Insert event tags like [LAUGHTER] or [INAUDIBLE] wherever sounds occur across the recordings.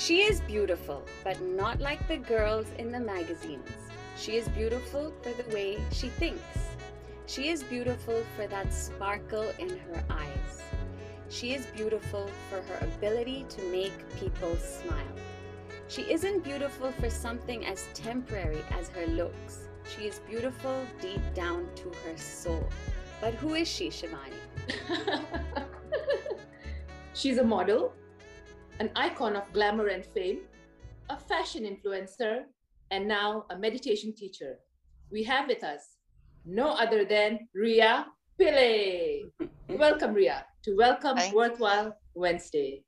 She is beautiful, but not like the girls in the magazines. She is beautiful for the way she thinks. She is beautiful for that sparkle in her eyes. She is beautiful for her ability to make people smile. She isn't beautiful for something as temporary as her looks. She is beautiful deep down to her soul. But who is she, Shivani? [LAUGHS] She's a model, an icon of glamour and fame, a fashion influencer, and now a meditation teacher. We have with us no other than Rhea Pillai. [LAUGHS] Welcome, Rhea, to Welcome Thank- Worthwhile Wednesday.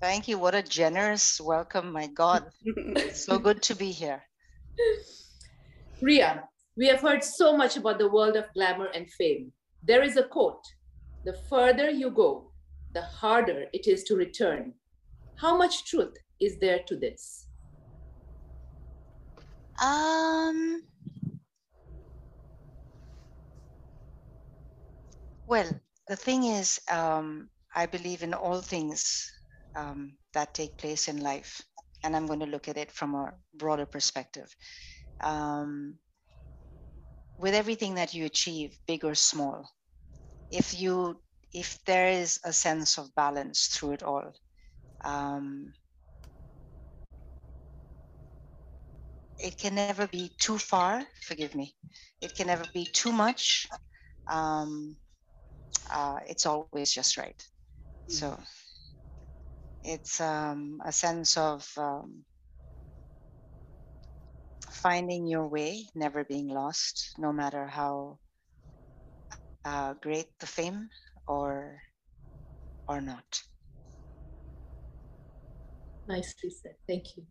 Thank you. What a generous welcome. My God. [LAUGHS] so good to be here. Rhea, we have heard so much about the world of glamour and fame. There is a quote The further you go, the harder it is to return. How much truth is there to this? Um, well, the thing is, um, I believe in all things um, that take place in life, and I'm going to look at it from a broader perspective. Um, with everything that you achieve, big or small, if you if there is a sense of balance through it all, um, it can never be too far. Forgive me. It can never be too much. Um, uh, it's always just right. So it's um, a sense of um, finding your way, never being lost, no matter how uh, great the fame or or not. Nicely said. Thank you.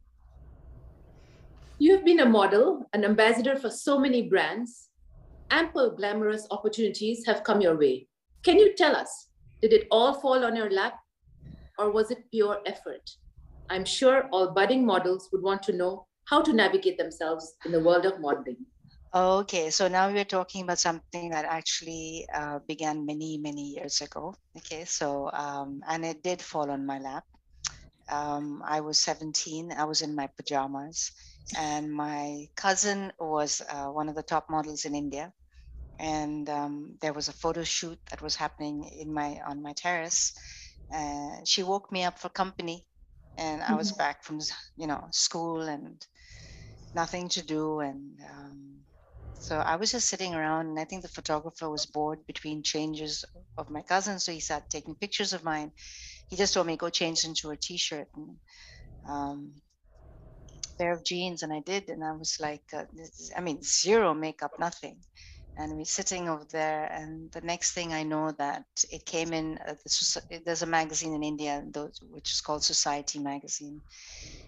You have been a model, an ambassador for so many brands. Ample glamorous opportunities have come your way. Can you tell us, did it all fall on your lap or was it pure effort? I'm sure all budding models would want to know how to navigate themselves in the world of modeling. Okay, so now we're talking about something that actually uh, began many, many years ago. Okay, so, um, and it did fall on my lap. Um, I was 17, I was in my pajamas, and my cousin was uh, one of the top models in India. And um, there was a photo shoot that was happening in my on my terrace. And she woke me up for company, and I was back from you know school and nothing to do and um, so I was just sitting around, and I think the photographer was bored between changes of my cousin, so he sat taking pictures of mine. He just told me go change into a t-shirt and um, pair of jeans, and I did, and I was like, uh, this, I mean, zero makeup, nothing. And we're sitting over there, and the next thing I know that it came in. Uh, there's a magazine in India, which is called Society Magazine,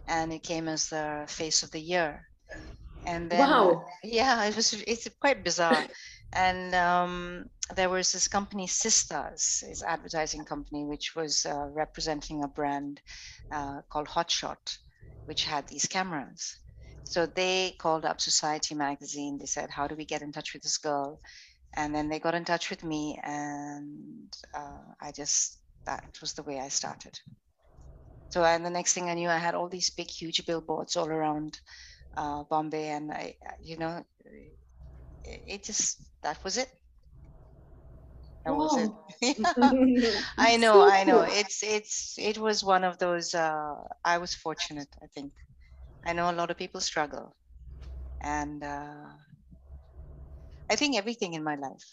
and it came as the Face of the Year. And then, Wow. yeah, it was it's quite bizarre. and um, there was this company, Sistas, is advertising company, which was uh, representing a brand uh, called Hotshot, which had these cameras. So they called up Society magazine. They said, "How do we get in touch with this girl?" And then they got in touch with me, and uh, I just that was the way I started. So and the next thing I knew, I had all these big, huge billboards all around uh, Bombay, and I, you know, it, it just that was it. That was it. [LAUGHS] [LAUGHS] I know, I know. It's it's it was one of those. Uh, I was fortunate, I think. I know a lot of people struggle, and uh, I think everything in my life.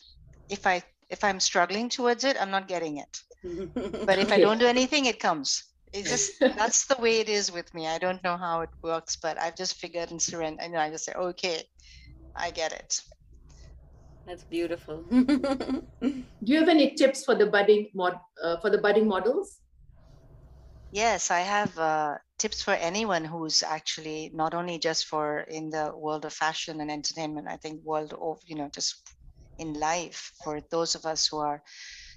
If I if I'm struggling towards it, I'm not getting it. [LAUGHS] But if I don't do anything, it comes. It's just that's the way it is with me. I don't know how it works, but I've just figured and surrender. And I just say, okay, I get it. That's beautiful. [LAUGHS] Do you have any tips for the budding mod uh, for the budding models? Yes, I have uh, tips for anyone who's actually not only just for in the world of fashion and entertainment. I think world of you know just in life for those of us who are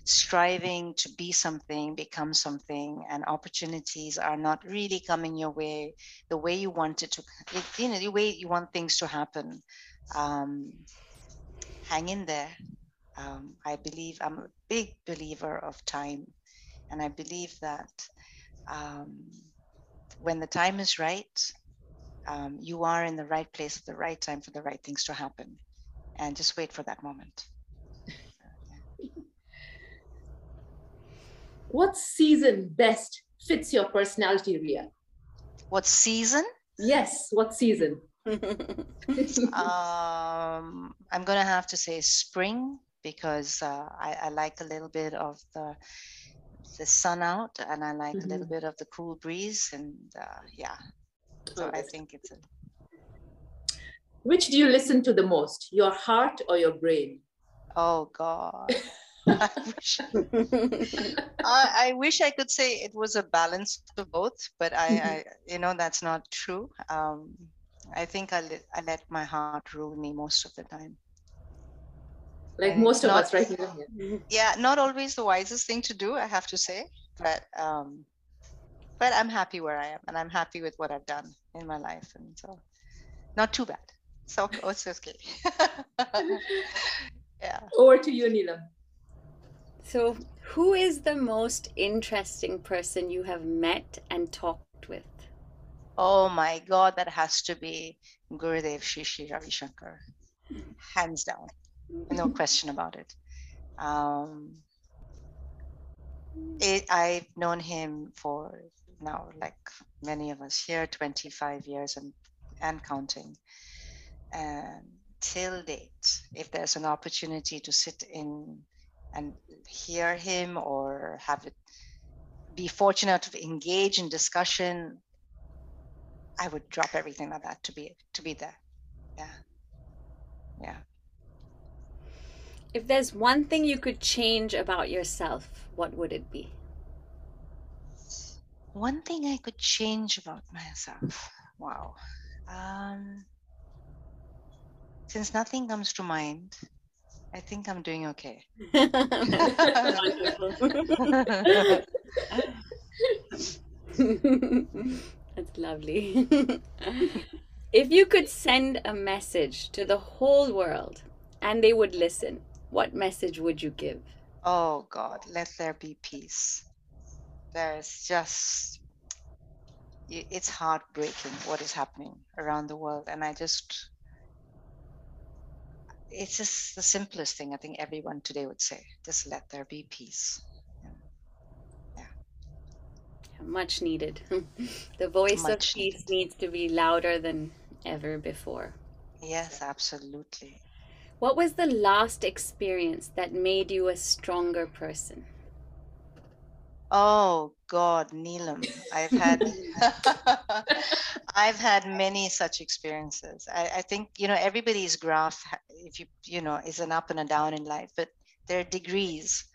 striving to be something, become something, and opportunities are not really coming your way the way you want it to. You know, the way you want things to happen. Um, hang in there. Um, I believe I'm a big believer of time, and I believe that um, when the time is right, um, you are in the right place at the right time for the right things to happen. And just wait for that moment. What season best fits your personality, Rhea? What season? Yes, what season? [LAUGHS] um, I'm gonna have to say spring because uh, I, I, like a little bit of the the sun out and I like mm-hmm. a little mm-hmm. bit of the cool breeze and uh, yeah. So okay. I think it's a. Which do you listen to the most, your heart or your brain? Oh God. [LAUGHS] I, [LAUGHS] wish, I, I, wish I could say it was a balance of both, but I, mm-hmm. I you know, that's not true. Um, I think I let, I let my heart rule me most of the time. Like and most of not, us right here. [LAUGHS] Yeah, not always the wisest thing to do, I have to say, but um, but I'm happy where I am, and I'm happy with what I've done in my life, and so not too bad. So it's okay. [LAUGHS] yeah. Over to you, Neelam. So, who is the most interesting person you have met and talked with? Oh my God, that has to be Gurudev Shri Ravi Shankar, hands down, no [LAUGHS] question about it. Um, it. I've known him for now, like many of us here, 25 years and, and counting. And till date, if there's an opportunity to sit in and hear him or have it be fortunate to engage in discussion i would drop everything like that to be to be there. Yeah. Yeah. If there's one thing you could change about yourself what would it be? One thing i could change about myself. Wow. Um since nothing comes to mind I think I'm doing okay. [LAUGHS] [LAUGHS] That's lovely. if you could send a message to the whole world and they would listen, what message would you give? Oh God, let there be peace. There's just, it's heartbreaking what is happening around the world. And I just it's just the simplest thing I think everyone today would say. Just let there be peace. Yeah. Much needed. [LAUGHS] the voice Much of peace needed. needs to be louder than ever before. Yes, absolutely. What was the last experience that made you a stronger person? Oh God, Neelam, I've had [LAUGHS] I've had many such experiences. I, I, think you know everybody's graph, if you you know, is an up and a down in life, but there are degrees,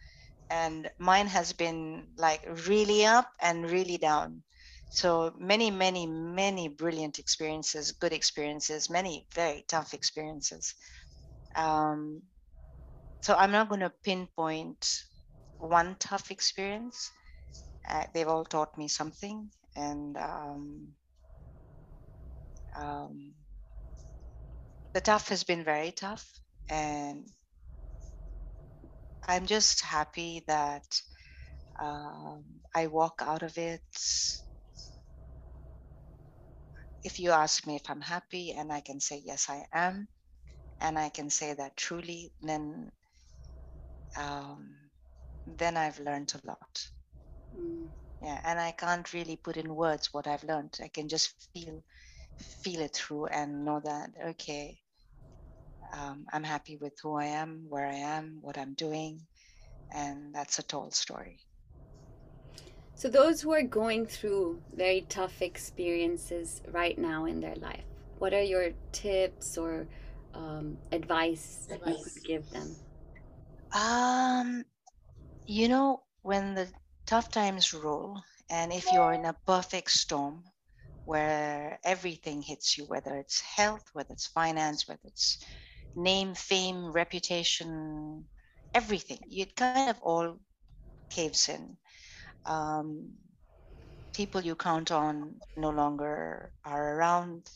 and mine has been like really up and really down. So many, many, many brilliant experiences, good experiences, many very tough experiences. Um, so I'm not going to pinpoint one tough experience uh, they've all taught me something and um, um, the tough has been very tough and i'm just happy that um, i walk out of it. If you ask me if i'm happy and i can say yes i am and i can say that truly then um, then i've learned a lot Mm. Yeah, and I can't really put in words what I've learned. I can just feel feel it through and know that okay, um, I'm happy with who I am, where I am, what I'm doing, and that's a tall story. So, those who are going through very tough experiences right now in their life, what are your tips or um, advice, advice you could give them? Um, you know, when the tough times roll, and if you're in a perfect storm where everything hits you, whether it's health, whether it's finance, whether it's name, fame, reputation, everything, it kind of all caves in. Um, people you count on no longer are around,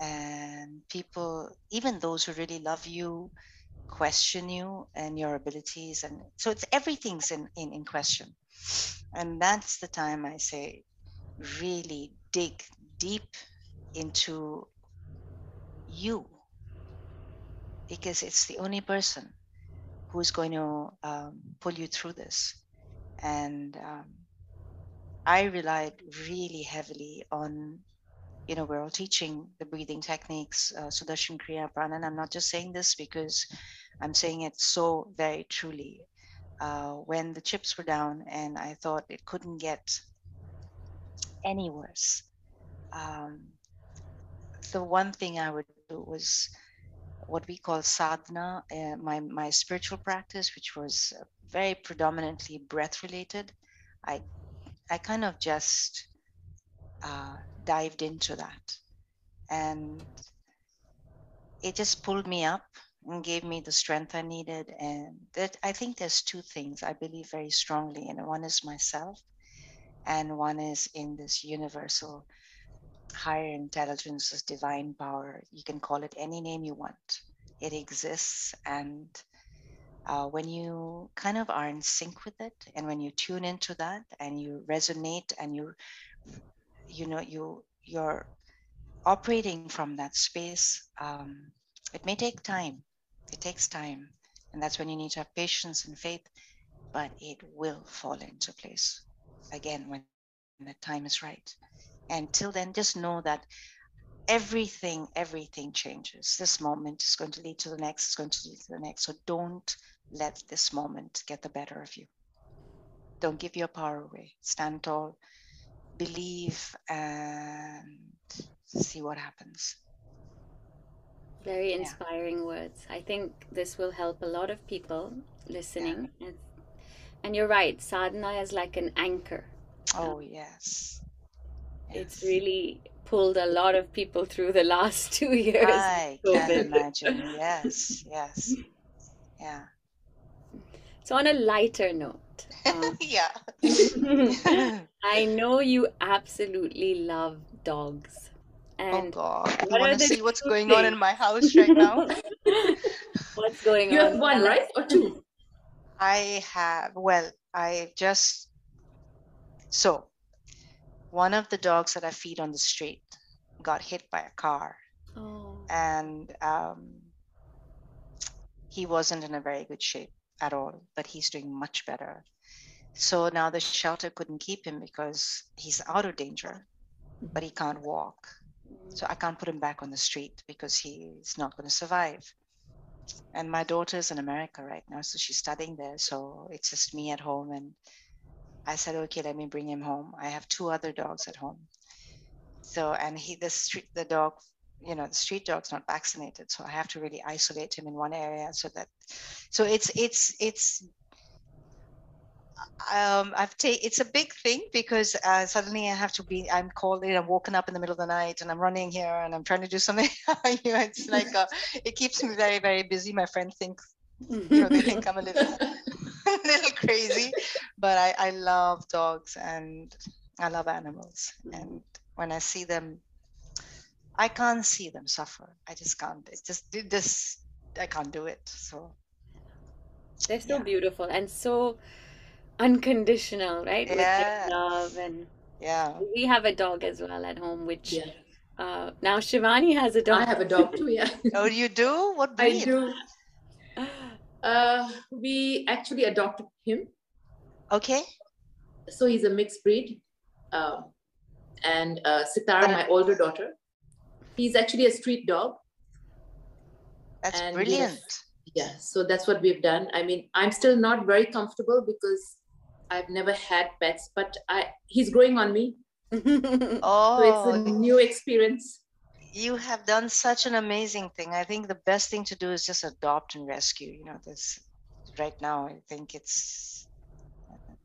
and people, even those who really love you, question you and your abilities and so it's everything's in, in in question and that's the time i say really dig deep into you because it's the only person who's going to um, pull you through this. And um, I relied really heavily on, you know, we're all teaching the breathing techniques, uh, Sudarshan Kriya Prana. I'm not just saying this because I'm saying it so very truly. Uh, when the chips were down and I thought it couldn't get any worse, um, the one thing I would do was what we call sadhana, uh, my, my spiritual practice, which was very predominantly breath related. I, I kind of just uh, dived into that. And it just pulled me up and gave me the strength I needed. And that I think there's two things I believe very strongly in. One is myself, and one is in this universal higher intelligence, this divine power. You can call it any name you want. It exists. And uh, when you kind of are in sync with it, and when you tune into that and you resonate and you, you know, you, you're operating from that space, um, it may take time. It takes time. And that's when you need to have patience and faith, but it will fall into place again when the time is right. And till then, just know that everything, everything changes. This moment is going to lead to the next, it's going to lead to the next. So don't let this moment get the better of you. Don't give your power away. Stand tall, believe, and see what happens. Very inspiring yeah. words. I think this will help a lot of people listening. Yeah. And you're right, sadhana is like an anchor. Oh, yes it's really pulled a lot of people through the last [LAUGHS] two years. I [LAUGHS] can imagine. [LAUGHS] Yes, yes, yeah. So on a lighter note, um, yeah, I know you absolutely love dogs. Oh, and oh God! You want to see what's going things? on in my house right now? [LAUGHS] what's going you on? You have one, right, or two? I have. Well, I just so one of the dogs that I feed on the street got hit by a car. Oh. And um, he wasn't in a very good shape at all, but he's doing much better. So now the shelter couldn't keep him because he's out of danger, but he can't walk. So I can't put him back on the street because he's not going to survive. And my daughter's in America right now, so she's studying there. So it's just me at home and I said, okay, let me bring him home. I have two other dogs at home. So, and he, the street, the dog, you know, the street dog's not vaccinated. So I have to really isolate him in one area so that, so it's, it's, it's, um, I've taken, it's a big thing because uh, suddenly I have to be, I'm called in, I'm woken up in the middle of the night and I'm running here and I'm trying to do something. [LAUGHS] you know, it's like, a, it keeps me very, very busy. My friend thinks, you know, they think I'm a little [LAUGHS] a little crazy, but I, I love dogs and I love animals. And when I see them, I can't see them suffer. I just can't. It just this I can't do it. So they're so yeah. beautiful and so unconditional, right? Yeah. love and yeah. We have a dog as well at home, which yeah. uh, now Shivani has a dog. I have a dog too. Yeah. [LAUGHS] oh, you do? What breed? I do. [GASPS] Uh, we actually adopted him. Okay. So he's a mixed breed. Um, and uh, Sitara, my older daughter, he's actually a street dog. That's and brilliant. yeah, so that's what we've done. I mean, I'm still not very comfortable because I've never had pets, but I he's growing on me. oh, [LAUGHS] so it's a oh. new experience you have done such an amazing thing. I think the best thing to do is just adopt and rescue. You know, this right now, I think it's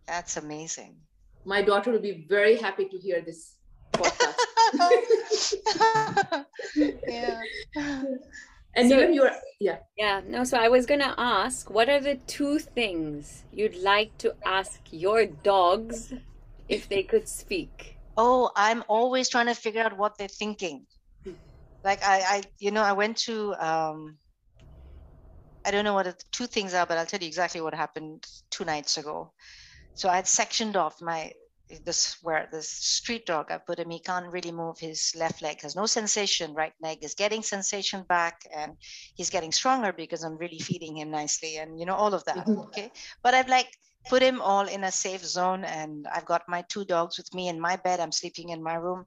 that's amazing. My daughter will be very happy to hear this [LAUGHS] podcast. [LAUGHS] yeah. And so, even your yeah. Yeah. No, so I was gonna ask, what are the two things you'd like to ask your dogs if they could speak? Oh, I'm always trying to figure out what they're thinking like I, I you know i went to um i don't know what the two things are but i'll tell you exactly what happened two nights ago so i had sectioned off my this where this street dog I put him, he can't really move his left leg, has no sensation. Right leg is getting sensation back, and he's getting stronger because I'm really feeding him nicely, and you know all of that. Mm-hmm. Okay, but I've like put him all in a safe zone, and I've got my two dogs with me in my bed. I'm sleeping in my room.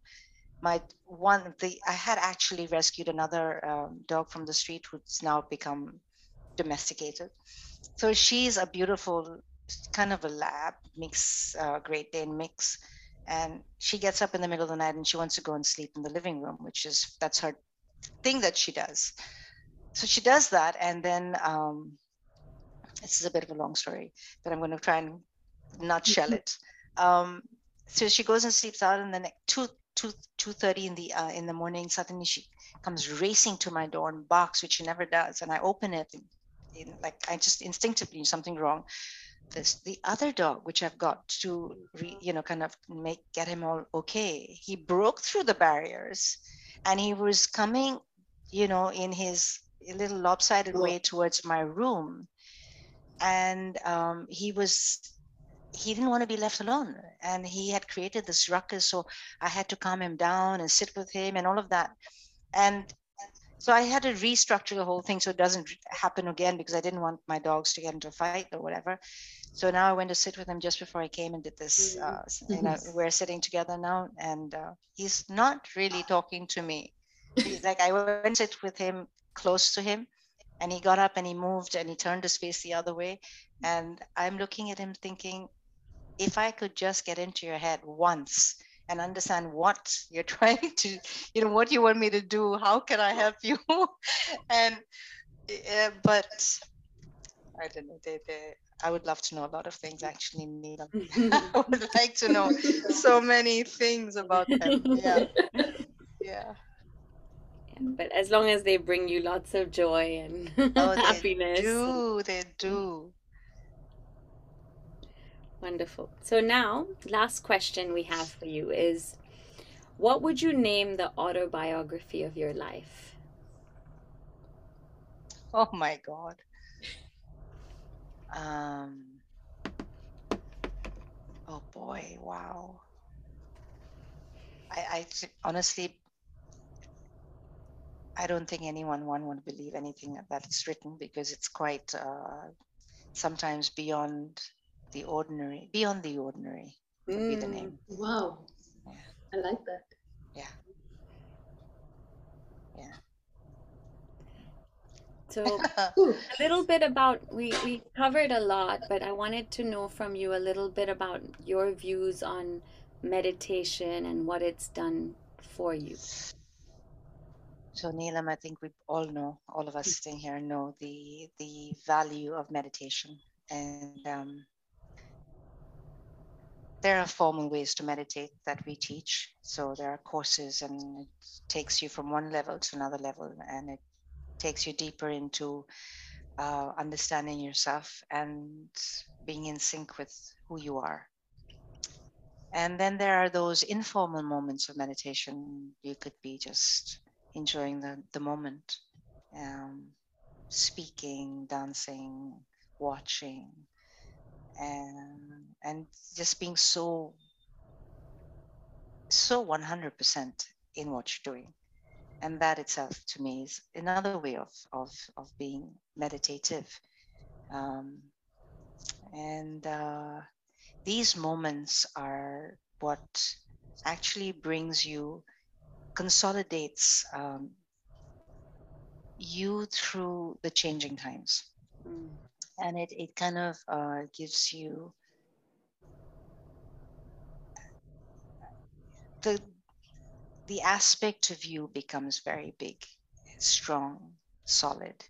My one, the I had actually rescued another um, dog from the street who's now become domesticated. So she's a beautiful kind of a lab mix, uh, Great Dane mix. And she gets up in the middle of the night and she wants to go and sleep in the living room, which is that's her thing that she does. So she does that, and then um, this is a bit of a long story, but I'm going to try and nutshell mm-hmm. it. Um, so she goes and sleeps out, and then two two two thirty in the uh, in the morning, suddenly she comes racing to my door and barks, which she never does, and I open it, and, and like I just instinctively something wrong this the other dog which i've got to re, you know kind of make get him all okay. He broke through the barriers and he was coming you know in his little lopsided way towards my room. And um, he was he didn't want to be left alone. And he had created this ruckus so i had to calm him down and sit with him and all of that. And so i had to restructure the whole thing so it doesn't happen again because i didn't want my dogs to get into a fight or whatever so now I went to sit with him just before I came and did this. Uh, you know, we're sitting together now, and uh, he's not really talking to me. He's like I went to sit with him close to him, and he got up and he moved and he turned his face the other way, and I'm looking at him thinking, if I could just get into your head once and understand what you're [LAUGHS] trying to, you know, what you want me to do, how can I help you, [LAUGHS] and uh, but I don't know. They, they, I would love to know a lot of things actually, Neela. [LAUGHS] I would like to know so many things about them. Yeah. Yeah. But as long as they bring you lots of joy and oh, happiness. They do, they do. Wonderful. So now, last question we have for you is what would you name the autobiography of your life? Oh my God. Um, oh boy, wow. I, I honestly, I don't think anyone one would believe anything that's written because it's quite uh, sometimes beyond the ordinary, beyond the ordinary would mm. be the name. Mm, wow. Yeah. I like that. Yeah. Yeah. So [LAUGHS] a little bit about we we covered a lot, but I wanted to know from you a little bit about your views on meditation and what it's done for you. So Neelam, I think we all know, all of us sitting here know the the value of meditation, and um, there are formal ways to meditate that we teach. So there are courses, and it takes you from one level to another level, and it takes you deeper into uh, understanding yourself and being in sync with who you are. And then there are those informal moments of meditation. You could be just enjoying the, the moment, um, speaking, dancing, watching, and, and just being so, so 100% in what you're doing. And that itself to me is another way of of of being meditative. Um, and uh, these moments are what actually brings you consolidates um, you through the changing times. Mm. And it, it kind of uh, gives you the the aspect of you becomes very big, strong, solid,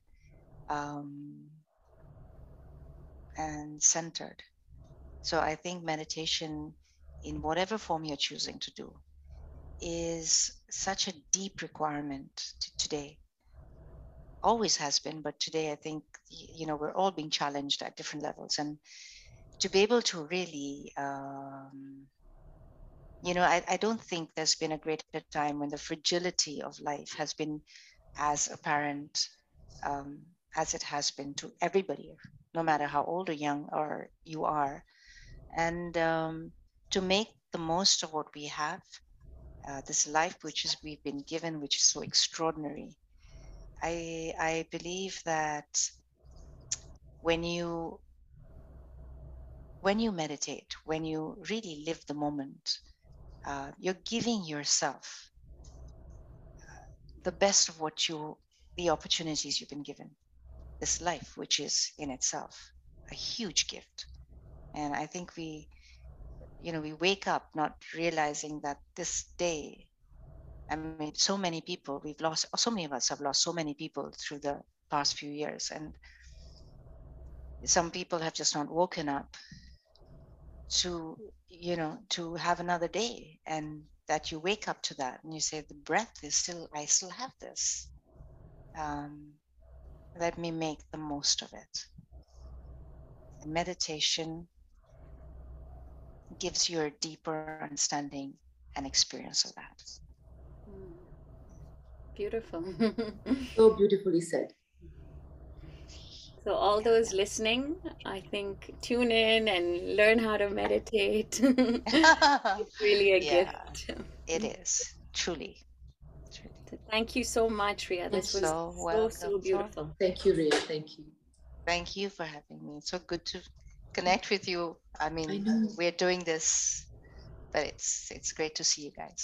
um, and centered. So I think meditation, in whatever form you're choosing to do, is such a deep requirement today. Always has been, but today I think you know we're all being challenged at different levels, and to be able to really um, you know, I, I don't think there's been a greater time when the fragility of life has been as apparent um, as it has been to everybody, no matter how old or young or you are. And um, to make the most of what we have, uh, this life which is we've been given, which is so extraordinary. I I believe that when you when you meditate, when you really live the moment, uh, you're giving yourself uh, the best of what you, the opportunities you've been given, this life, which is in itself a huge gift. And I think we, you know, we wake up not realizing that this day, I mean, so many people, we've lost, so many of us have lost so many people through the past few years. And some people have just not woken up to you know to have another day and that you wake up to that and you say the breath is still i still have this um, let me make the most of it and meditation gives you a deeper understanding and experience of that. Beautiful. So beautifully said. so, all those listening, I think tune in and learn how to meditate. [LAUGHS] it's really a [LAUGHS] Yeah. gift. it is truly truly So Thank you so much, Rhea. This was so so, so So- beautiful. Thank you, Rhea. Thank you. thank you for having me it's so good to connect with you i mean know. we're doing this but it's it's great to see you guys